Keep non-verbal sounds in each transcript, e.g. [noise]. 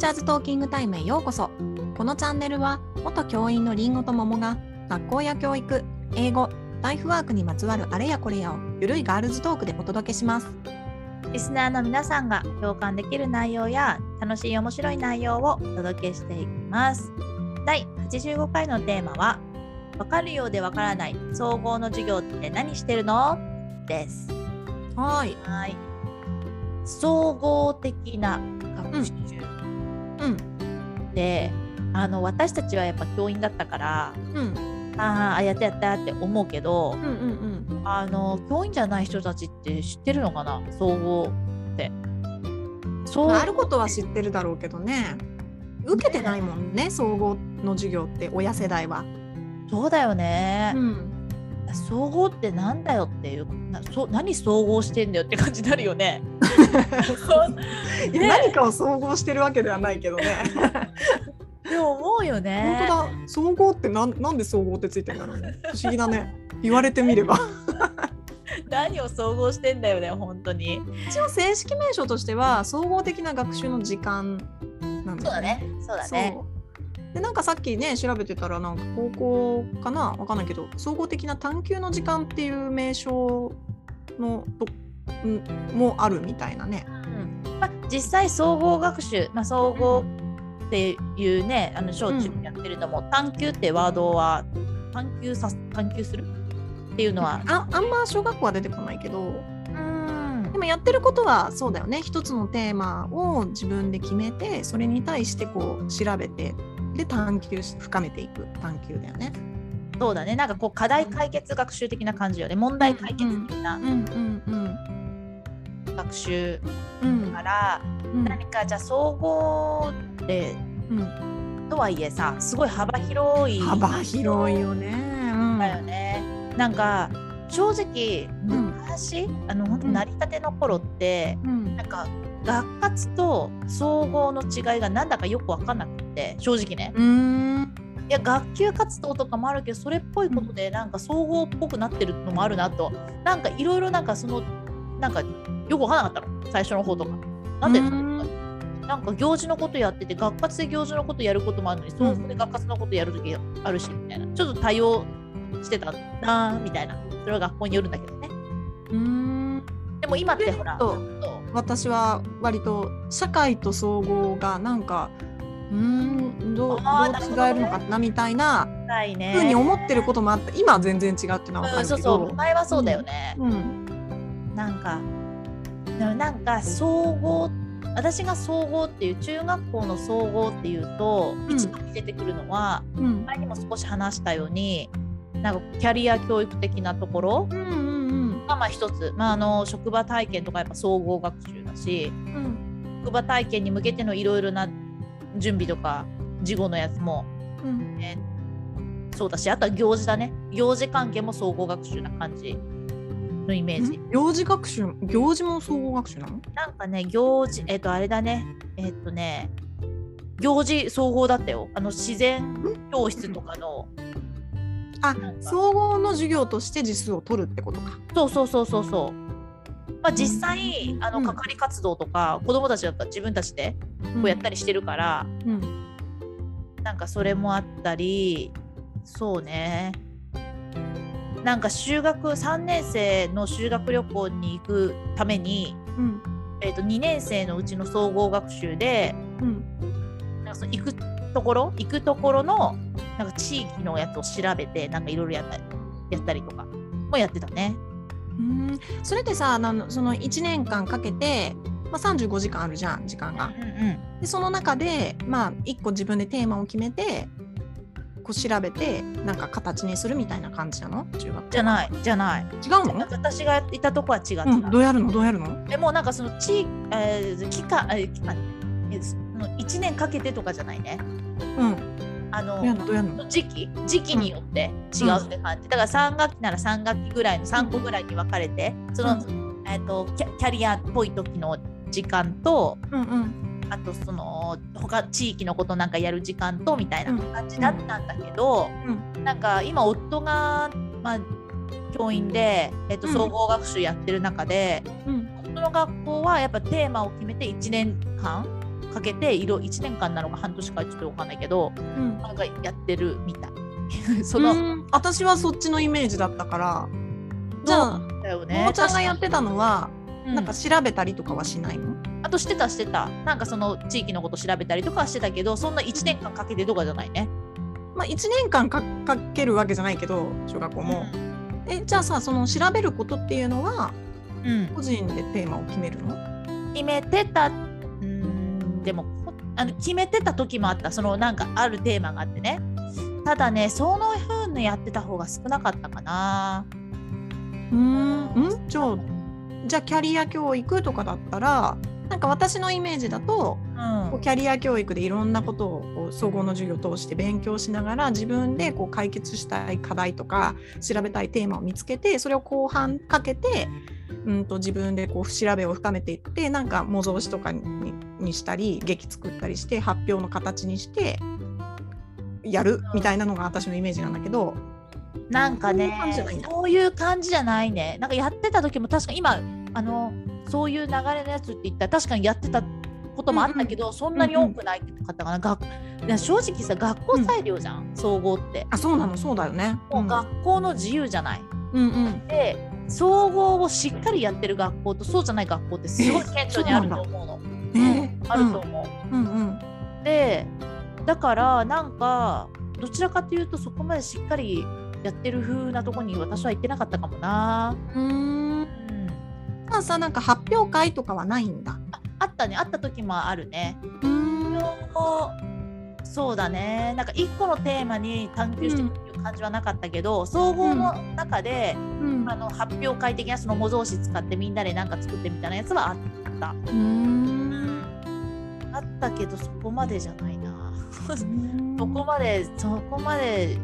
チャーズトーキングタイムへようこそこのチャンネルは元教員のりんごと桃が学校や教育英語ライフワークにまつわるあれやこれやをゆるいガールズトークでお届けしますリスナーの皆さんが共感できる内容や楽しい面白い内容をお届けしていきます。第85回のテーマは「わかるようでわからない総合の授業って何してるの?」です。はいはい。総合的な学習うんで、あの私たちはやっぱ教員だったからうん。ああやったやったって思うけどうんうんあの教員じゃない人たちって知ってるのかな？総合って。総合う。んあることは知ってるだろうけどね。受けてないもんね総合の授業って親世代は、そうだよね、ん、総合ってなんだよっていうなそ何総合してんだよって感じになるよね。[laughs] いや何かを総合してるわけではないけどねでも思うよ本ね。当だ総合ってなんなんで総合ってついてんだろうね不思議だね言われてみれば [laughs] 何を総合してんだよね本当に。一応正式名称としては総合的な学習の時間なんだよね。そうだね。そうでなんかさっきね調べてたらなんか高校かな？わかんないけど総合的な探究の時間っていう名称のとんもあるみたいなね。うん。まあ、実際総合学習、まあ、総合っていうねあの小中やってるのも、探究ってワードは探究さ探究する？っていうのは。ああんま小学校は出てこないけど。うん。でもやってることはそうだよね。一つのテーマを自分で決めてそれに対してこう調べてで探究し深めていく。探究だよね。そうだね。なんかこう課題解決学習的な感じよね。問題解決的な学習から、うん。何かじゃあ総合ってうん。とはいえさすごい幅広い幅広いよね。うん。だよね。なんか正直うん。昔、あの本当成り立ての頃って、うん。なんか学活と総合の違いがなんだかよく分かんなくて正直ね。うーん。いや学級活動とかもあるけどそれっぽいことでなんか総合っぽくなってるのもあるなと。なんかいろいろなんかそのなんかよく分からなかったの。最初の方とか。なんでう。ん。なんか行事のことやってて学活で行事のことやることもあるのに総合で学活のことやるときあるしみたいな。ちょっと多様してたなみたいな。それは学校によるんだけどね。うーん。でも今ってほら私は割と社会と総合がなんかうーんどうどう違えるのかなみたいなふうに思ってることもあった今は全然違うっていうのは分かうん、そうるけど。そう前はそうだよね、うん。なんかでもなんか総合私が総合っていう中学校の総合っていうと、ん。一番に出てくるのはうん。前にも少し話したようになんかキャリア教育的なところうんまあ一つ、まあ、あの職場体験とかやっぱ総合学習だしうん。職場体験に向けてのいろいろな準備とか事後のやつも、うん。えーそうだしあとは行事だね。行事関係も総合学習な感じのイメージ。ん？行事学習行事も総合学習なの？なんかね行事えっ、とあれだね。えっ、とね行事総合だったよ。あの自然教室とかのあなんか総合の授業として実数を取るってことか。そうそうそうそうそう。まあ、実際、あうん。の係活動とか、子供たちだったら自分たちでこうやったりしてるから、うん。なんかそれもあったりそうね。なんか修学3年生の修学旅行に行くために、うん。えー、と2年生のうちの総合学習でうん。なんかその行くところ行くところのなんか地域のやつを調べてなんかいろいろやったりやったりとかもやってたね。うん。それってさなんその1年間かけて、まあ、35時間あるじゃん時間が。うんうんでその中でまあ1個自分でテーマを決めてこう調べてなんか形にするみたいな感じなの？中学校じゃないじゃあ違うの、私がいたとこは違う。違う。うん、どうやるの？どうやるの？でもなんかその地域、えー期間、えー期間えーその1年かけてとかじゃないね。うんあの時期時期によって違うって感じ、だから3学期なら3学期ぐらいの3個ぐらいに分かれてその、えー、とキャキャリアっぽい時の時間とうんうん。あとその他地域のことなんかやる時間とみたいなうん感じだったんだけど、うなんか今夫が、まあ、教員で、えっとうん。総合学習やってる中で、うん。夫の学校はやっぱテーマを決めて1年間かけて色1年間なのか半年かちょっと分かんないけどうん。なんかやってるみたい。[laughs] その、うん。私はそっちのイメージだったからじゃあだよもね。もちゃんがやってたのは、うんなんか調べたりとかはしないの？あとしてたしてた。なんかその地域のこと調べたりとかはしてたけどそんな1年間かけてとかじゃないね。まあ1年間かかけるわけじゃないけど小学校も、えじゃあさその調べることっていうのはうん、個人でテーマを決めるの？決めてたでもほあの決めてた時もあったそのなんかあるテーマがあってね。ただねその風にやってた方が少なかったかな。うーん。ん？じゃあじゃあキャリア教育とかだったらなんか私のイメージだとうん。こうキャリア教育でいろんなことをこう総合の授業を通して勉強しながら自分でこう解決したい課題とか調べたいテーマを見つけてそれを後半かけて、うん、と自分でこう調べを深めていってなんか模造紙とかににしたり劇作ったりして発表の形にしてやるみたいなのが私のイメージなんだけど。なんかねそういう感じじゃないね。なんかやってた時も確か今あのそういう流れのやつって言ったら確かにやってたこともあったけど、そんなに多くないかったかな、学いや正直さ学校裁量じゃん、総合って。あそうなのそうだよね。もう学校の自由じゃない、うんうん。で総合をしっかりやってる学校とそうじゃない学校ってすごい顕著にあると思うの。えーあると思う。うんうんでだからなんかどちらかというとそこまでしっかりやってる風なとこに私は行ってなかったかもな。うん。うーんうん、まあさなんか発表会とかはないんだ。ああったねあった時もあるね。うーんそうだね。なんか一個のテーマに探求していくっていう感じはなかったけど、総合の中で、うん。あの発表会的なその模造紙使ってみんなで何か作ってみたいなやつはあった。うーん。あったけどそこまでじゃないな。そこまでそこまで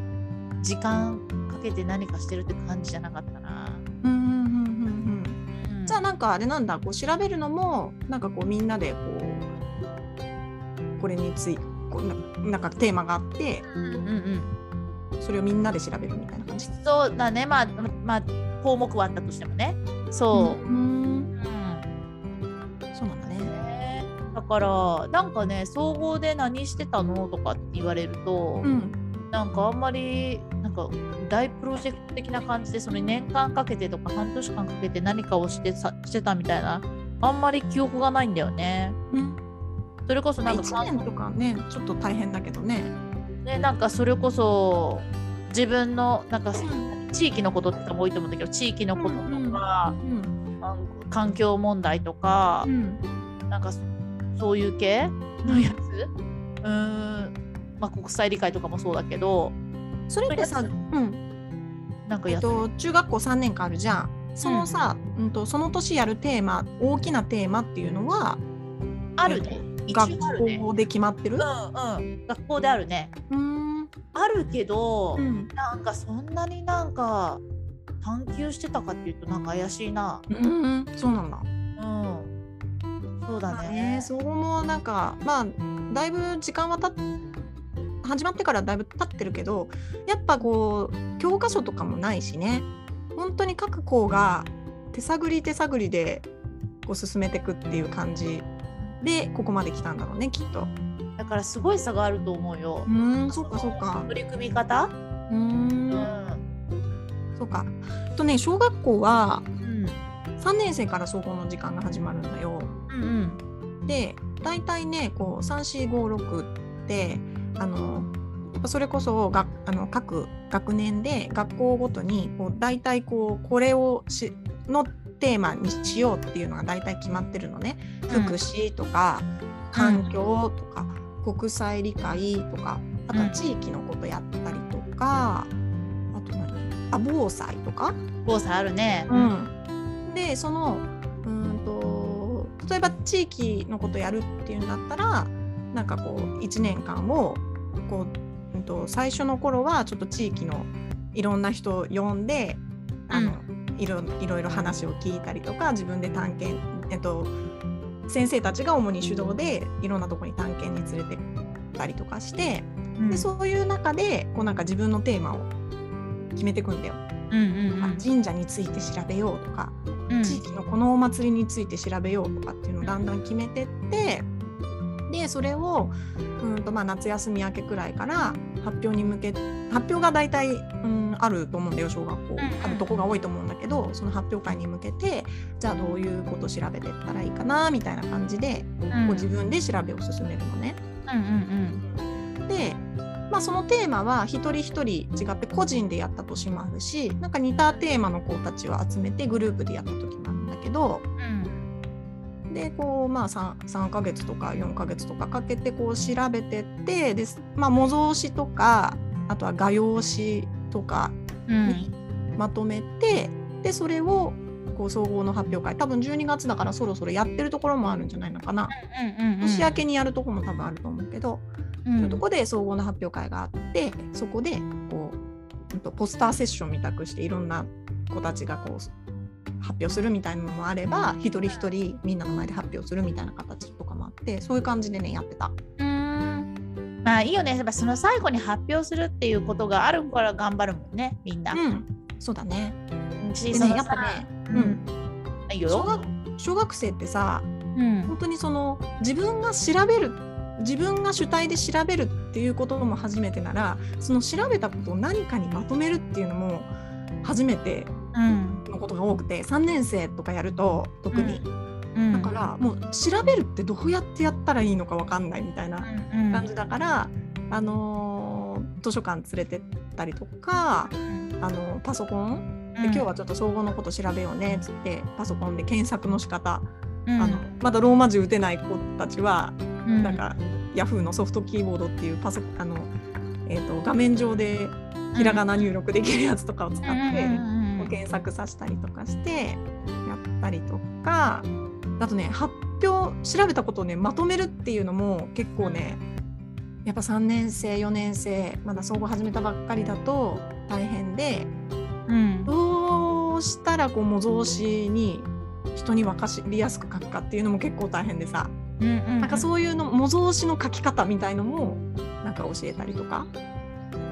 時間かけて何かしてるって感じじゃなかったな。うんうんうんうん。うん。じゃあなんかあれなんだ。こう調べるのもなんかこうみんなでこうこれについこうななんかテーマがあってうんうんうんそれをみんなで調べるみたいな感じ。そうだねまあまあ項目はあったとしてもねそう。うんうんそうなんだね。ねだからなんかね総合で何してたのとかって言われると、うんなんかあんまりなんか大プロジェクト的な感じでその年間かけてとか半年間かけて何かをしてさしてたみたいなあんまり記憶がないんだよね。うん。それこそなんか1年とかねちょっと大変だけどね。ね、なんかそれこそ自分のなんか地域のことって多いと思うんだけど地域のこととか、環境問題とかう、ん。なんかそそういう系のやつ？うーん、まあ、国際理解とかもそうだけどそれってさ、うんえっなんかやっと中学校3年間あるじゃん。そのさ、うん。とその年やるテーマ大きなテーマっていうのはあるね。一学。校で決まってる？うんうん、学校であるね。うーんあるけど、うんなんかそんなになんか探求してたかっていうとなんか怪しいな。うんそうなんだ。うん、そうだまあねね。そこもなんかまあだいぶ時間はたっ始まってからだいぶ経ってるけどやっぱこう教科書とかもないしね本当に各校が手探り手探りでこう進めていくっていう感じでここまで来たんだろうねきっと。だからすごい差があると思うよう。ーんそっかそっか。取り組み方、うんんそうか。とね小学校はうん3年生から総合の時間が始まるんだよ。うんで大体ねこう3456ってあのそれこそがあの各学年で学校ごとにこう大体こうこれをしのテーマにしようっていうのが大体決まってるのね。うん福祉とか環境とか、国際理解とかあとは地域のことやったりとか、あと何？あ防災とか？防災あるね。うん、でそのうーんと例えば地域のことやるっていうんだったらなんかこう1年間をこう、うん、と最初の頃はちょっと地域のいろんな人を呼んであの、いろいろいろ話を聞いたりとか自分で探検、えっと、先生たちが主に主導でいろんなとこに探検に連れてったりとかして、うん。でそういう中でこうなんか自分のテーマを決めていくんだよ。うんうん。あ神社について調べようとか、うん。地域のこのお祭りについて調べようとかっていうのをだんだん決めてってでそれをうんとまあ夏休み明けくらいから発表に向け発表が大体、うん、あると思うんだよ小学校、んあるとこが多いと思うんだけどその発表会に向けてじゃあどういうこと調べてったらいいかなみたいな感じで、こう自分で調べを進めるのね。うんうんで、まあ、そのテーマは一人一人違って個人でやった年もあるしなんか似たテーマの子たちを集めてグループでやった時もあるんだけどうんでこうまあ 3, 3ヶ月とか4ヶ月とかかけてこう調べてってで、まあ、模造紙とかあとは画用紙とかうん。にまとめて、でそれをこう総合の発表会多分12月だからそろそろやってるところもあるんじゃないのかな。うんうん年明けにやるところも多分あると思うけど、うん。そういうとこで総合の発表会があってそこでこうポスターセッションみたくしていろんな子たちがこう発表するみたいなのもあれば一人一人みんなの前で発表するみたいな形とかもあってそういう感じでねやってた。うん。まあいいよね。やっぱその最後に発表するっていうことがあるから頑張るもんねみんな。うん、そうだね。しでねやっぱね、ううん。ん、いいよ。小学小学生ってさうん。本当にその自分が調べる自分が主体で調べるっていうことも初めてならその調べたことを何かにまとめるっていうのも初めて。うんのことが多くて3年生とかやると特に、うん。だからもう調べるってどうやってやったらいいのか分かんないみたいなうん感じだから、あのー図書館連れてったりとか、あのパソコン。で今日はちょっと総合のこと調べようねっつってパソコンで検索の仕方、うん。あのまだローマ字打てない子たちは、うん。なんか Yahoo のソフトキーボードっていうパソあの、えー、と画面上でひらがな入力できるやつとかを使って。うん検索させたりとかしてやったりとかあとね発表調べたことをねまとめるっていうのも結構ねやっぱ3年生4年生まだ総合始めたばっかりだと大変でうん。どうしたらこう模造紙に人に分かりやすく書くかっていうのも結構大変でさ、うんうんなんかそういうの模造紙の書き方みたいのもなんか教えたりとか。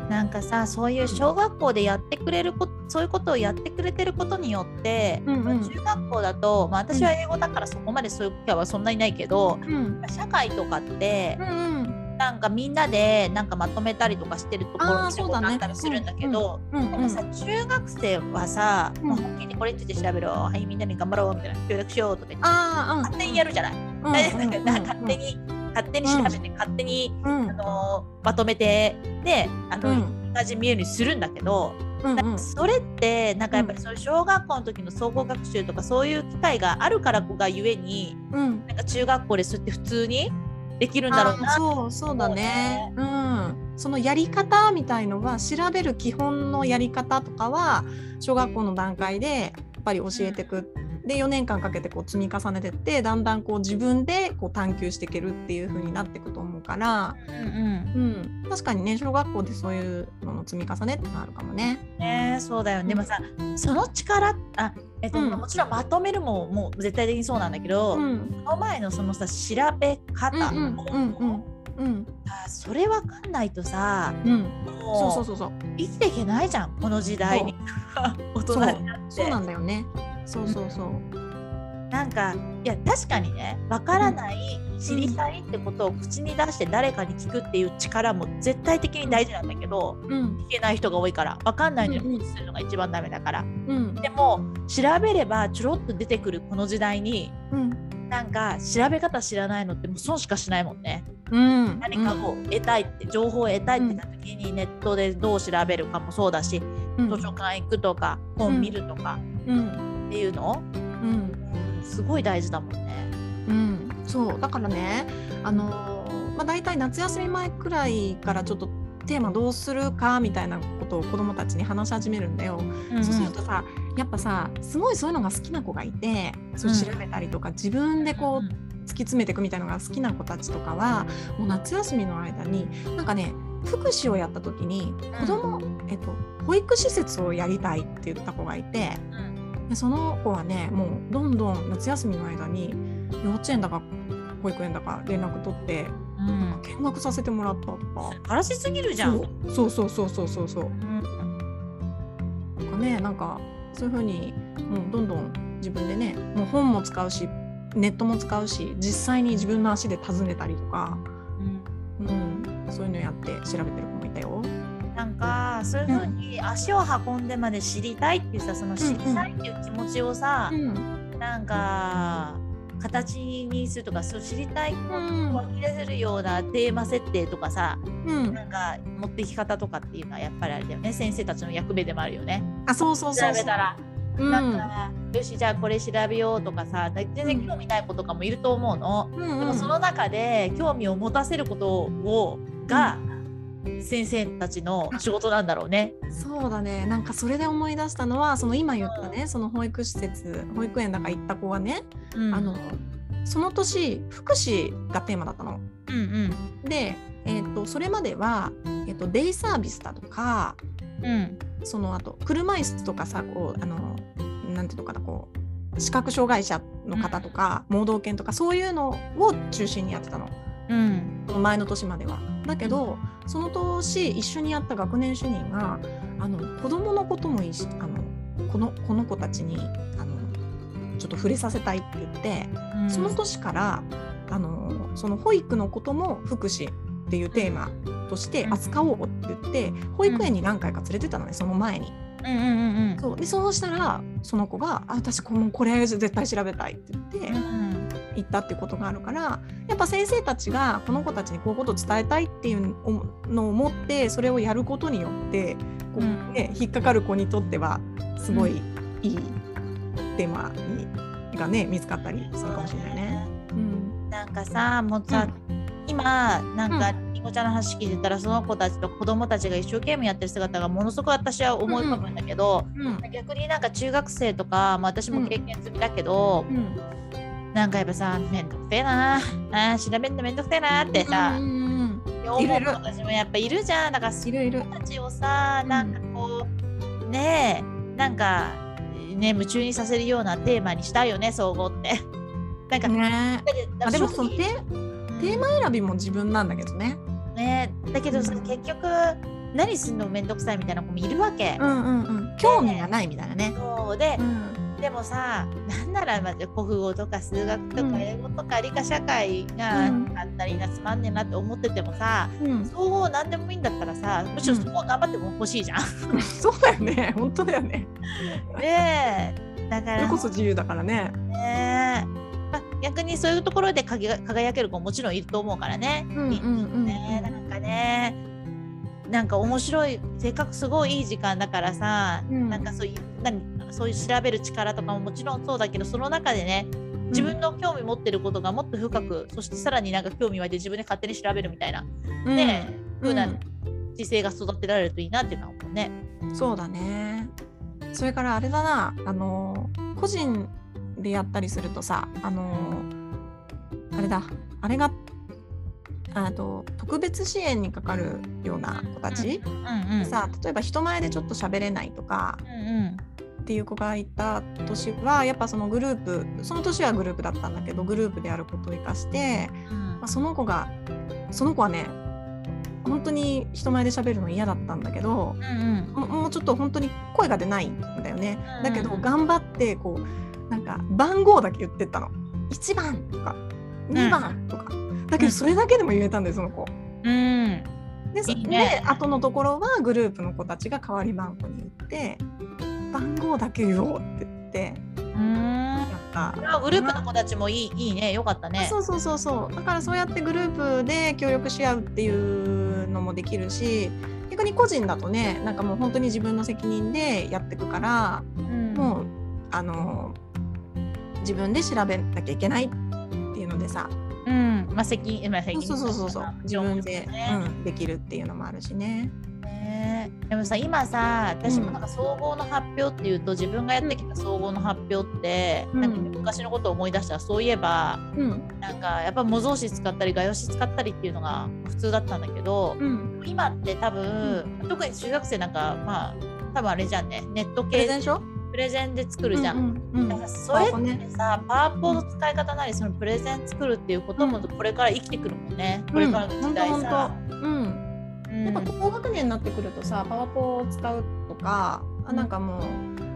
なんかさそういう小学校でやってくれるこそういうことをやってくれてることによって、うんうん。中学校だと、まあ、私は英語だからそこまでそういう機会はそんなにないけど、うん。社会とかってうんうん。なんかみんなでなんかまとめたりとかしてるところあー見たことあったりするんだけど。うんなんかさ中学生はさ、うん。もう聞いてこれについて調べろ、はい、みんなに頑張ろうみたいな、協力しようとか言って、勝手にやるじゃない。勝手に、勝手に調べて、勝手に、うん。あのーまとめて、で、あの、じ見えるにするんだけど、うんなんかそれってなんかやっぱりそういう小学校の時の総合学習とかそういう機会があるからがゆえにうんなんか中学校でそうやって普通にできるんだろうなあそうそうだね。うん。そのやり方みたいのは調べる基本のやり方とかは小学校の段階でやっぱり教えていく。で4年間かけてこう積み重ねてってだんだんこう自分でこう探求していけるっていう風になっていくと思うから、うんうん、確かにね小学校でそういうのの積み重ねってのあるかもね。うんねそうだよね。でもさその力あえっと、うん。もちろんまとめるももう絶対的にそうなんだけど、うん。その前のそのさ調べ方、うんうんうんうん。うんあそれわかんないとさうん。もそうそうそうそう。生きていけないじゃんこの時代に。[laughs] 大人になって。そうなんだよね。そうそうそう。なんかいや確かにねわからない、知りたいってことを口に出して誰かに聞くっていう力も絶対的に大事なんだけどうん。聞けない人が多いからわかんないのにうんうん。放置するのが一番ダメだから、うん。でも調べればちょろっと出てくるこの時代にうん。なんか調べ方知らないのってもう損しかしないもんね。うん。何かを得たいって情報を得たいって言った時にネットでどう調べるかもそうだし、うん。図書館行くとか本見るとか。うんっていうの、うん。うんすごい大事だもんね。うん、そう。だからね、あのーまあ、大体夏休み前くらいからちょっとテーマどうするかみたいなことを子どもたちに話し始めるんだよ。そうするとさやっぱさすごいそういうのが好きな子がいてそううん。調べたりとか、自分でこううん突き詰めていくみたいなのが好きな子たちとかはもう夏休みの間になんかね福祉をやった時に子供、えっと保育施設をやりたいって言った子がいて。うんでその子はねもうどんどん夏休みの間に幼稚園だか保育園だか連絡取ってうん。見学させてもらったとか、素晴らしすぎるじゃん。そう。そうそうそうそうそうう。ん。なんかねなんかそういう風にもうどんどん自分でねもう本も使うしネットも使うし実際に自分の足で訪ねたりとか、うん。うん、そういうのやって調べてる子もいたよ。なんかそういうふうに足を運んでまで知りたいっていうさその知りたいっていう気持ちをさ、うん。なんか形にするとかそう知りたい気持ちを湧き出せるようなテーマ設定とかさ、うん、なんか持ってき方とかっていうのはやっぱりあれだよね。先生たちの役目でもあるよね。あそうそう調そうそう。べたら。うん。なんか、よしじゃあこれ調べようとかさ全然興味ない子とかもいると思うの。うんうん。でもその中で興味を持たせることをが、先生たちの仕事なんだろうね。そうだね。なんかそれで思い出したのはその今言ったねその保育施設保育園だから行った子はね、うん。あのその年福祉がテーマだったの。うんで、えー、とそれまでは、えー、とデイサービスだとかうん。うんその後車椅子とかさこうあのなんていうのかなこう視覚障害者の方とか、盲導犬とかそういうのを中心にやってたの。うん。前の年までは。だけどその年一緒にやった学年主任があの子供のこともいいしあのこのこの子たちにあのちょっと触れさせたいって言って、うん。その年からあのその保育のことも福祉っていうテーマとして扱おうって言って保育園に何回か連れてったのねその前に。うんうんうんそう。でそうしたらその子が「あ私このこれ絶対調べたい」って言ってうん行ったっていうことがあるからやっぱ先生たちがこの子たちにこういうことを伝えたいっていうのを持ってそれをやることによってこう、うん。ね、引っかかる子にとってはすごいいいテーマにがね見つかったりするかもしれないね。うん。なんかさもうさ、今なんかりんごちゃんの話聞いてたらその子たちと子供たちが一生懸命やってる姿がものすごく私は思い浮かぶんだけど、うん。逆になんか中学生とか、まあ、私も経験済みだけど、うんなんかやっぱさめんどくせえな。あー調べんのめんどくせえなってさ、うんうん思うもやっぱいるじゃん。だからそいるいる。の子たちをさうん。なんかこう、ねえなんかね夢中にさせるようなテーマにしたいよね総合って。[laughs] なんか、ねだってあでもその正テーマ選びも自分なんだけどね。ねだけどさ、うん。結局何すんのめんどくさいみたいな子もいるわけ。うんうんうん。興味がないみたいなね。そうで、うんでもさなんならまず国語とか数学とうん。か英語とか理科社会がうん。あったりなつまんねえなって思っててもさうん。総合何でもいいんだったらさむしろそこは頑張っても欲しいじゃん。[laughs] そうだよね。本当だよね。でだから。それこそ自由だからね。ねまあ、逆にそういうところで輝輝ける子ももちろんいると思うからね。うんね。なんかね。なんか面白いせっかくすごいいい時間だからさ、うん。なんかそういう何？そういう調べる力とかももちろんそうだけどその中でね自分の興味持ってることがもっと深く、そしてさらになんか興味湧いて自分で勝手に調べるみたいな、うんね風なうん姿勢が育てられるといいなっていうのは思うね。そうだね。それからあれだな、あの個人でやったりするとさ、あのあれだ、あれがあと特別支援にかかるような子たち、うんうん。さ、例えば人前でちょっと喋れないとかうんうんっていう子がいた年はやっぱそのグループその年はグループだったんだけどグループであることを生かして、うんまあ、その子がその子はね本当に人前で喋るの嫌だったんだけど、うんももうちょっと本当に声が出ないんだよね。だけどうん頑張ってこうなんか番号だけ言ってったの。1番とか2番とか。だけどそれだけでも言えたんだよその子。うんでねで後のところはグループの子たちが代わり番号に言って番号だけ言おうって言って。う。ん。グループの子たちもいいいいね。よかったね。そうそうそうそう。だからそうやってグループで協力し合うっていうのもできるし逆に個人だとねなんかもう本当に自分の責任でやっていくからうん。もうあの自分で調べなきゃいけないっていうのでさ。うん、まあ責任、まあ責任。そうそうそうそう。自分で、ねうん、できるっていうのもあるしね。ね。でもさ今さ私もなんか総合の発表っていうと、自分がやってきた総合の発表って、うん。なんか昔のことを思い出したらそういえばうん。なんかやっぱ模造紙使ったり画用紙使ったりっていうのが普通だったんだけど、うん、今って多分、特に中学生なんかまあ多分あれじゃんね。ネット系プレゼン書？プレゼンで作るじゃん。うんうんうん。だからそれってさ、パワポの使い方なりそのプレゼン作るっていうこともこれから生きてくるもんね、これからの時代さ。うん、うんうんやっぱ高学年になってくるとさパワポを使うとかあなんかもう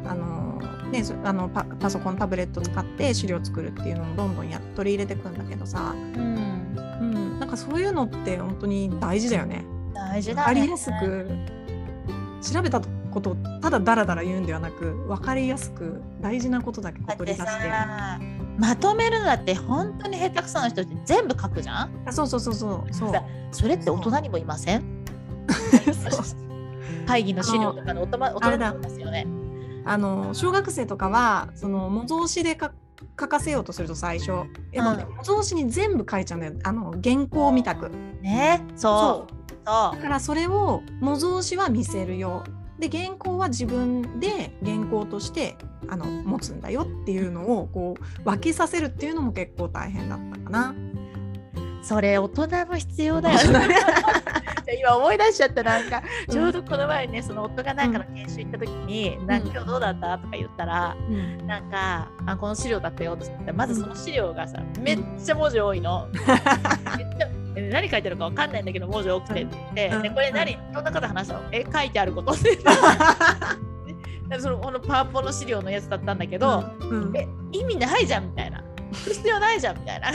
あのね、そあのパパソコンタブレット使って資料作るっていうのもどんどんや取り入れていくんだけどさ、うん、うん、なんかそういうのって本当に大事だよね。大事だね。分かりやすく調べたことをただダラダラ言うんではなく分かりやすく大事なことだけこ取り出して。さまとめるのだって本当に下手くそな人って全部書くじゃん？あそうそうそうそう。そう。さそれって大人にもいません？会議の資料とかの大人大人にもいますよね。あの小学生とかはその模造紙でか書かせようとすると最初。でもね、模造紙に全部書いちゃうんだよあの原稿みたく。ねそう。そだからそれを模造紙は見せるよで原稿は自分で原稿としてあの持つんだよっていう。のをこう。分けさせるっていう。のも結構大変だったかな。う。それ大人も必要だよね。今思い出しちゃった。なんかちょうどこの前ねその夫がなんかの研修行った時に「なんか今日どうだった?」とか言ったらうん。なんかあこの資料だったよって言ってまずその資料がさめっちゃ文字多いの。[laughs] めっちゃえ何書いてあるかわかんないんだけど文字多くて。って言って、うん。でこれ何？どんな方話したの？え書いてあること。っ [laughs] てでそのこのパワポの資料のやつだったんだけど、うん。え意味ないじゃんみたいな。[laughs] 必要ないじゃんみたいな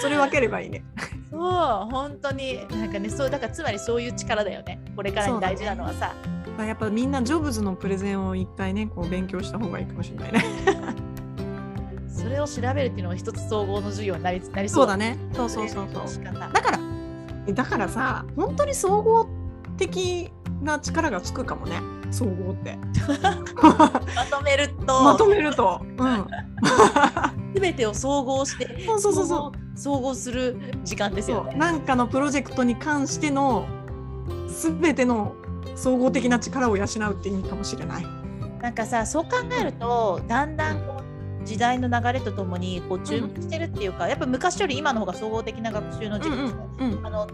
それ分ければいいね。そう本当になんかねそうだからつまりそういう力だよねこれからに大事なのはさ、やっぱみんなジョブズのプレゼンを一回ねこう勉強した方がいいかもしれないね。[laughs] それを調べるっていうのが一つ総合の授業になりなりそうだね。そうそうそうそう。だからだからさ本当に総合的な力がつくかもね総合って。[laughs] まとめると [laughs] まとめると。うん。全てを総合してそうそうそうそう。総合する時間ですよね。なんかのプロジェクトに関しての全ての総合的な力を養うって意味かもしれない。なんかさそう考えるとだんだんこう時代の流れとともにこう注目してるっていうか、やっぱ昔より今の方が総合的な学習の時間、うんあの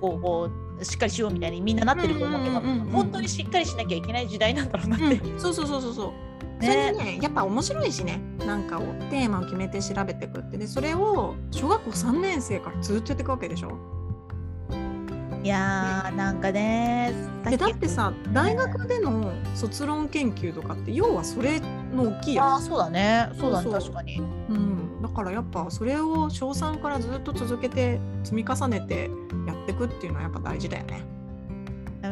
こうこうしっかりしようみたいにみんななってると思うけど、うんうんうんうん本当にしっかりしなきゃいけない時代なんだろうなって。うん、そうそうそうそうそう。そねれでねやっぱ面白いしね。なんかをテーマを決めて調べていくって。でそれを小学校3年生からずっとやっていくわけでしょ？いやーなんかねでだってさ大学での卒論研究とかって要はそれの大きいやああそうだね。そうだね確かに。うん、だからやっぱそれを小3からずっと続けて積み重ねてやっていくっていうのはやっぱ大事だよね。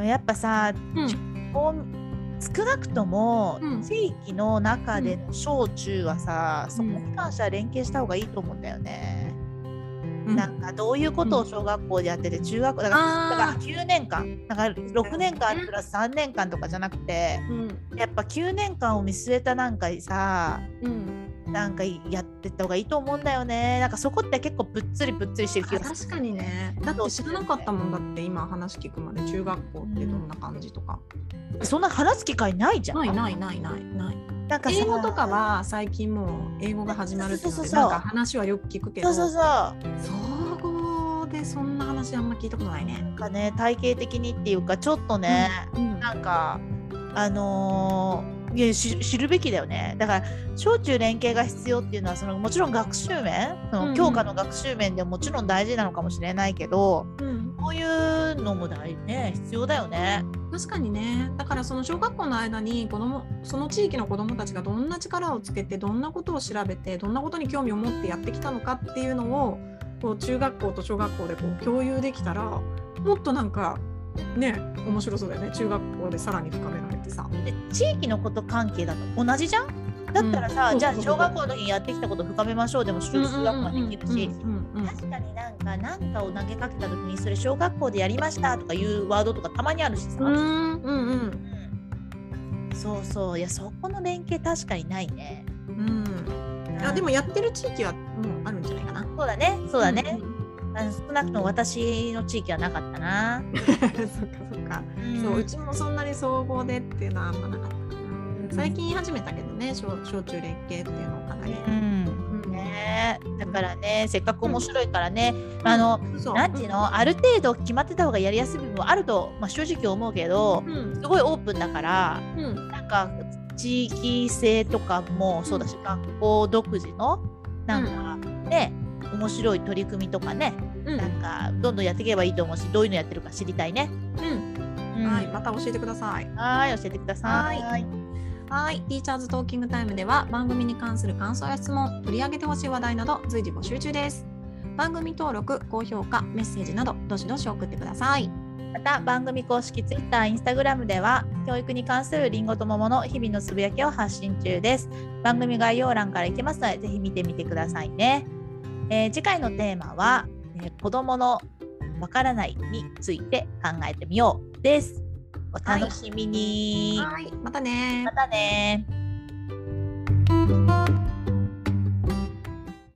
やっぱさうん少なくともうん。地域の中での小中はさ、そこに関しては連携した方がいいと思うんだよね。なんかどういうことを小学校でやってて中学校だからだから9年間だから6年間プラス3年間とかじゃなくてうん。やっぱ9年間を見据えたなんかさうん、なんかやってった方がいいと思うんだよね。なんかそこって結構ぶっつりぶっつりしてる気あが確かにね。だって知らなかったもんだって今話聞くまで中学校ってどんな感じとか、そんな話す機会ないじゃん。ないないないないない。なんかさ英語とかは最近もう英語が始まるっていうのそうそうそうでなんか話はよく聞くけど。そうそうそう。総合でそんな話あんま聞いたことないね。なんかね体系的にっていうかちょっとね、うん。なんかあのーいやし知るべきだよね。だから小中連携が必要っていうのはそのもちろん学習面その教科の学習面でももちろん大事なのかもしれないけど、うん。こういうのも大ね必要だよね。確かにね。だからその小学校の間に子供その地域の子どもたちがどんな力をつけてどんなことを調べてどんなことに興味を持ってやってきたのかっていうのをこう中学校と小学校でこう共有できたらもっとなんかね面白そうだよね。中学校でさらに深められてさ。で地域のこと関係だと同じじゃん？だったらさ、じゃあうんそうそうそう。小学校の時にやってきたことを深めましょうでも中学校はできるし。確かになんか何かを投げかけた時にそれ小学校でやりましたとかいうワードとかたまにあるしさ、うん。うんうんうんそうそう。いやそこの連携確かにないね。うん。あでもやってる地域はもうあるんじゃないかな。そうだねそうだね、少なくとも私の地域はなかったな。う [laughs] んそっかそっか。うん。そううちもそんなに総合でっていうのはあんまなかったかな。最近始めたけどね小小中連携っていうのをかなり。うん。うん。ね。だからねせっかく面白いからね、あのそうなんていうの？ある程度決まってた方がやりやすい部分もあると、まあ、正直思うけどうん。すごいオープンだからうん。なんか地域性とかもそうだし、学校独自のなんかね、面白い取り組みとかね、うんなんかどんどんやっていけばいいと思うしどういうのやってるか知りたいね。うんうはい、また教えてください。はい、教えてください。ははい、ティーチャーズトーキングタイムでは番組に関する感想や質問、取り上げてほしい話題など随時募集中です。番組登録、高評価、メッセージなどどしどし送ってください。また番組公式 Twitter、Instagram では教育に関するりんごと桃の日々のつぶやきを発信中です。番組概要欄から行けますのでぜひ見てみてくださいね。えー次回のテーマは、えー、子供のわからないについて考えてみようです。お楽しみに。はい、はいまたね。またね。